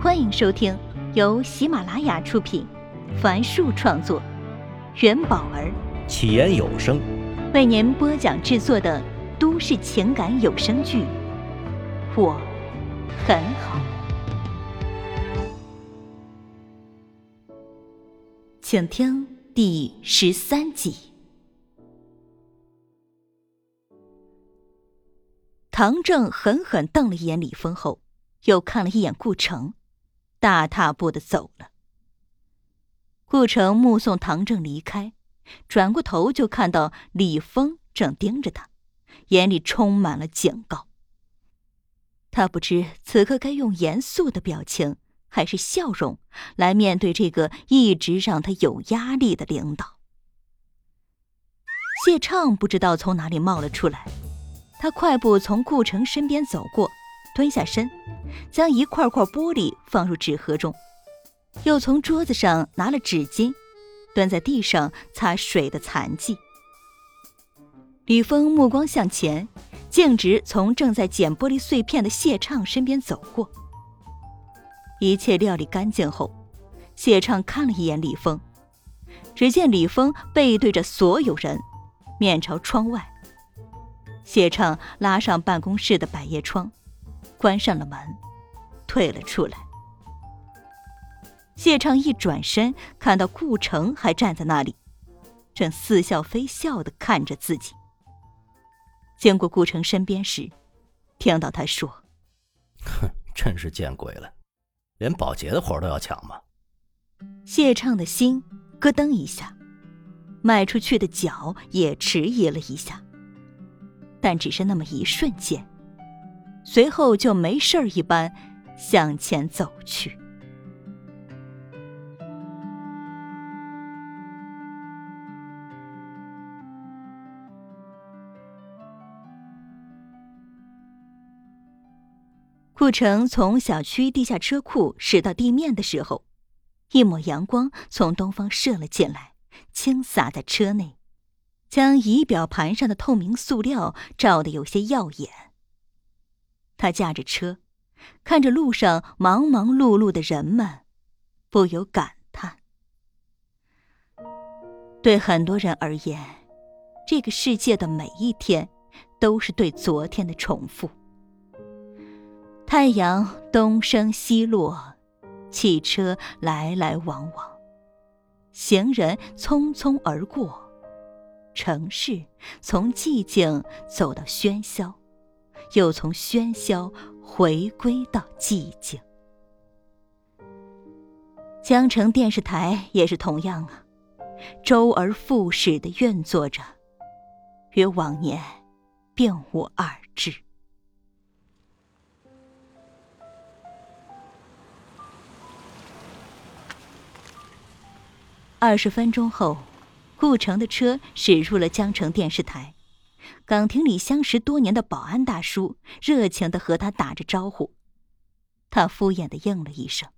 欢迎收听由喜马拉雅出品，凡树创作，元宝儿起言有声为您播讲制作的都市情感有声剧《我很好》，请听第十三集。唐正狠狠瞪了一眼李峰后，又看了一眼顾城。大踏步的走了。顾城目送唐正离开，转过头就看到李峰正盯着他，眼里充满了警告。他不知此刻该用严肃的表情还是笑容来面对这个一直让他有压力的领导。谢畅不知道从哪里冒了出来，他快步从顾城身边走过。蹲下身，将一块块玻璃放入纸盒中，又从桌子上拿了纸巾，蹲在地上擦水的残迹。李峰目光向前，径直从正在捡玻璃碎片的谢畅身边走过。一切料理干净后，谢畅看了一眼李峰，只见李峰背对着所有人，面朝窗外。谢畅拉上办公室的百叶窗。关上了门，退了出来。谢畅一转身，看到顾城还站在那里，正似笑非笑的看着自己。经过顾城身边时，听到他说：“哼，真是见鬼了，连保洁的活都要抢吗？”谢畅的心咯噔一下，迈出去的脚也迟疑了一下，但只是那么一瞬间。随后就没事儿一般向前走去。顾城从小区地下车库驶到地面的时候，一抹阳光从东方射了进来，倾洒在车内，将仪表盘上的透明塑料照得有些耀眼。他驾着车，看着路上忙忙碌碌的人们，不由感叹：对很多人而言，这个世界的每一天都是对昨天的重复。太阳东升西落，汽车来来往往，行人匆匆而过，城市从寂静走到喧嚣。又从喧嚣回归到寂静。江城电视台也是同样啊，周而复始的运作着，与往年并无二致。二十分钟后，顾城的车驶入了江城电视台。岗亭里相识多年的保安大叔热情的和他打着招呼，他敷衍的应了一声，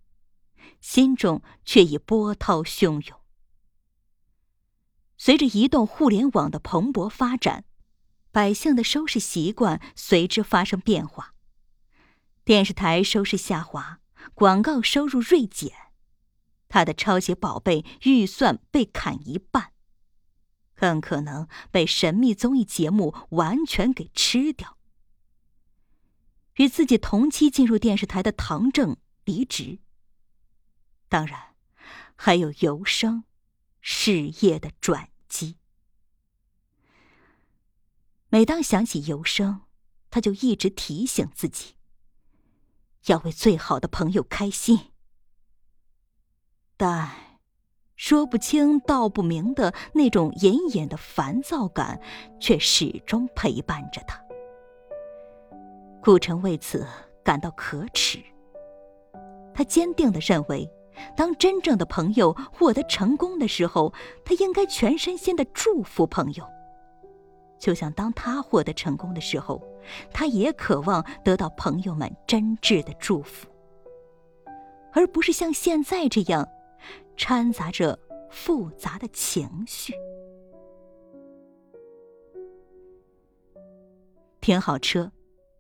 心中却已波涛汹涌。随着移动互联网的蓬勃发展，百姓的收视习惯随之发生变化，电视台收视下滑，广告收入锐减，他的超级宝贝预算被砍一半。更可能被神秘综艺节目完全给吃掉。与自己同期进入电视台的唐正离职，当然还有游生事业的转机。每当想起游生，他就一直提醒自己，要为最好的朋友开心。但。说不清道不明的那种隐隐的烦躁感，却始终陪伴着他。顾城为此感到可耻。他坚定的认为，当真正的朋友获得成功的时候，他应该全身心的祝福朋友。就像当他获得成功的时候，他也渴望得到朋友们真挚的祝福，而不是像现在这样。掺杂着复杂的情绪。停好车，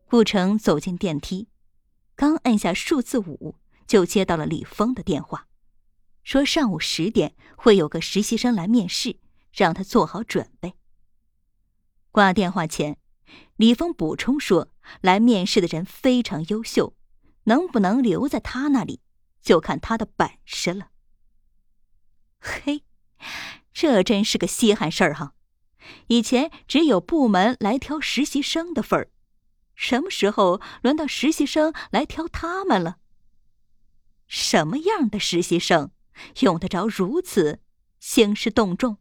顾城走进电梯，刚按下数字五，就接到了李峰的电话，说上午十点会有个实习生来面试，让他做好准备。挂电话前，李峰补充说，来面试的人非常优秀，能不能留在他那里，就看他的本事了。这真是个稀罕事儿哈！以前只有部门来挑实习生的份儿，什么时候轮到实习生来挑他们了？什么样的实习生用得着如此兴师动众？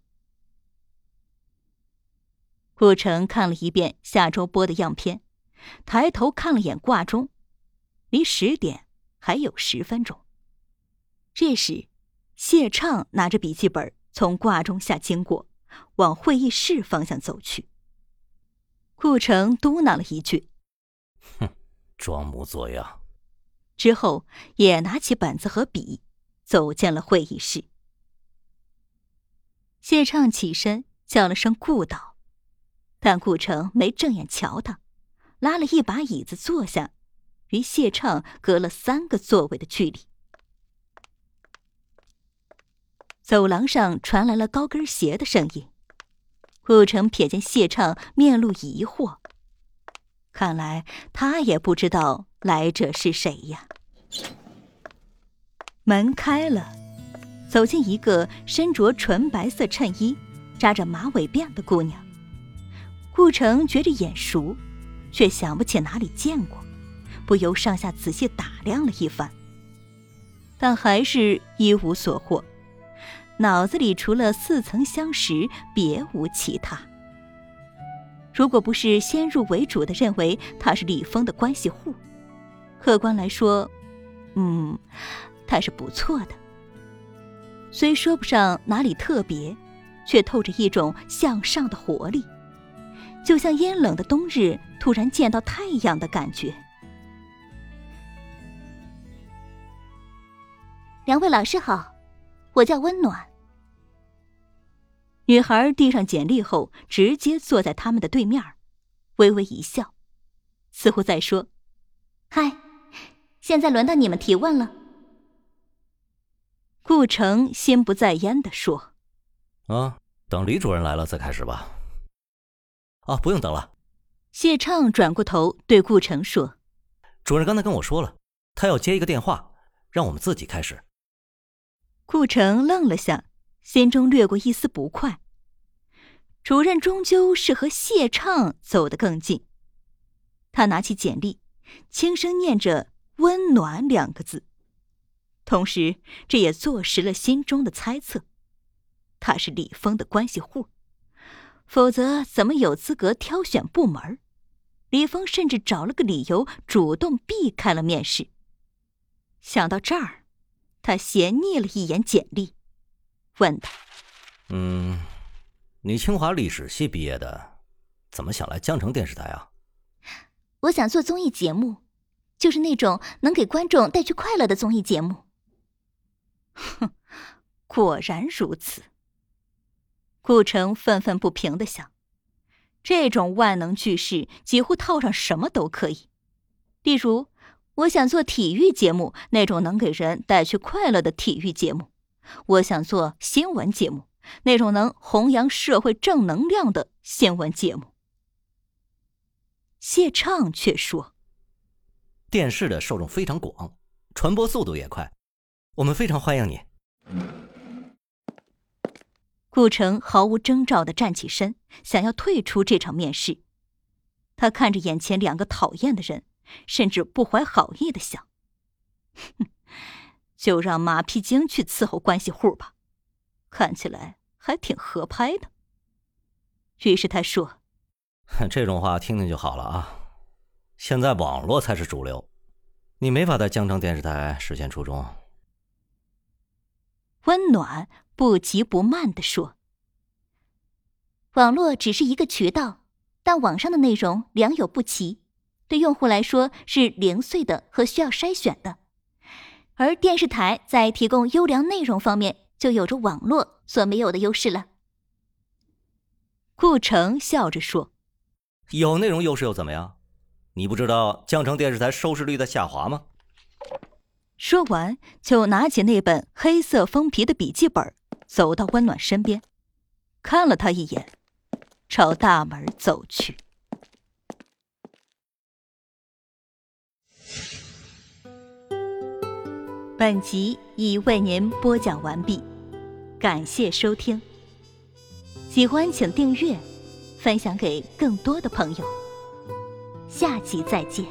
顾城看了一遍下周播的样片，抬头看了眼挂钟，离十点还有十分钟。这时，谢畅拿着笔记本从挂钟下经过。往会议室方向走去。顾城嘟囔了一句：“哼，装模作样。”之后也拿起本子和笔，走进了会议室。谢畅起身叫了声“顾导”，但顾城没正眼瞧他，拉了一把椅子坐下，与谢畅隔了三个座位的距离。走廊上传来了高跟鞋的声音。顾城瞥见谢畅面露疑惑，看来他也不知道来者是谁呀。门开了，走进一个身着纯白色衬衣、扎着马尾辫的姑娘。顾城觉着眼熟，却想不起哪里见过，不由上下仔细打量了一番，但还是一无所获。脑子里除了似曾相识，别无其他。如果不是先入为主的认为他是李峰的关系户，客观来说，嗯，他是不错的。虽说不上哪里特别，却透着一种向上的活力，就像阴冷的冬日突然见到太阳的感觉。两位老师好，我叫温暖。女孩递上简历后，直接坐在他们的对面，微微一笑，似乎在说：“嗨，现在轮到你们提问了。”顾城心不在焉的说：“啊，等李主任来了再开始吧。”啊，不用等了。谢畅转过头对顾城说：“主任刚才跟我说了，他要接一个电话，让我们自己开始。”顾城愣了下。心中掠过一丝不快。主任终究是和谢畅走得更近。他拿起简历，轻声念着“温暖”两个字，同时这也坐实了心中的猜测：他是李峰的关系户，否则怎么有资格挑选部门？李峰甚至找了个理由，主动避开了面试。想到这儿，他斜睨了一眼简历。问道：“嗯，你清华历史系毕业的，怎么想来江城电视台啊？”“我想做综艺节目，就是那种能给观众带去快乐的综艺节目。”“哼，果然如此。”顾城愤愤不平的想：“这种万能句式几乎套上什么都可以，例如，我想做体育节目，那种能给人带去快乐的体育节目。”我想做新闻节目，那种能弘扬社会正能量的新闻节目。谢畅却说：“电视的受众非常广，传播速度也快，我们非常欢迎你。”顾城毫无征兆的站起身，想要退出这场面试。他看着眼前两个讨厌的人，甚至不怀好意的想：“哼。”就让马屁精去伺候关系户吧，看起来还挺合拍的。于是他说：“这种话听听就好了啊，现在网络才是主流，你没法在江城电视台实现初衷。”温暖不急不慢的说：“网络只是一个渠道，但网上的内容良莠不齐，对用户来说是零碎的和需要筛选的。”而电视台在提供优良内容方面，就有着网络所没有的优势了。顾城笑着说：“有内容优势又怎么样？你不知道江城电视台收视率在下滑吗？”说完，就拿起那本黑色封皮的笔记本，走到温暖身边，看了他一眼，朝大门走去。本集已为您播讲完毕，感谢收听。喜欢请订阅，分享给更多的朋友。下集再见。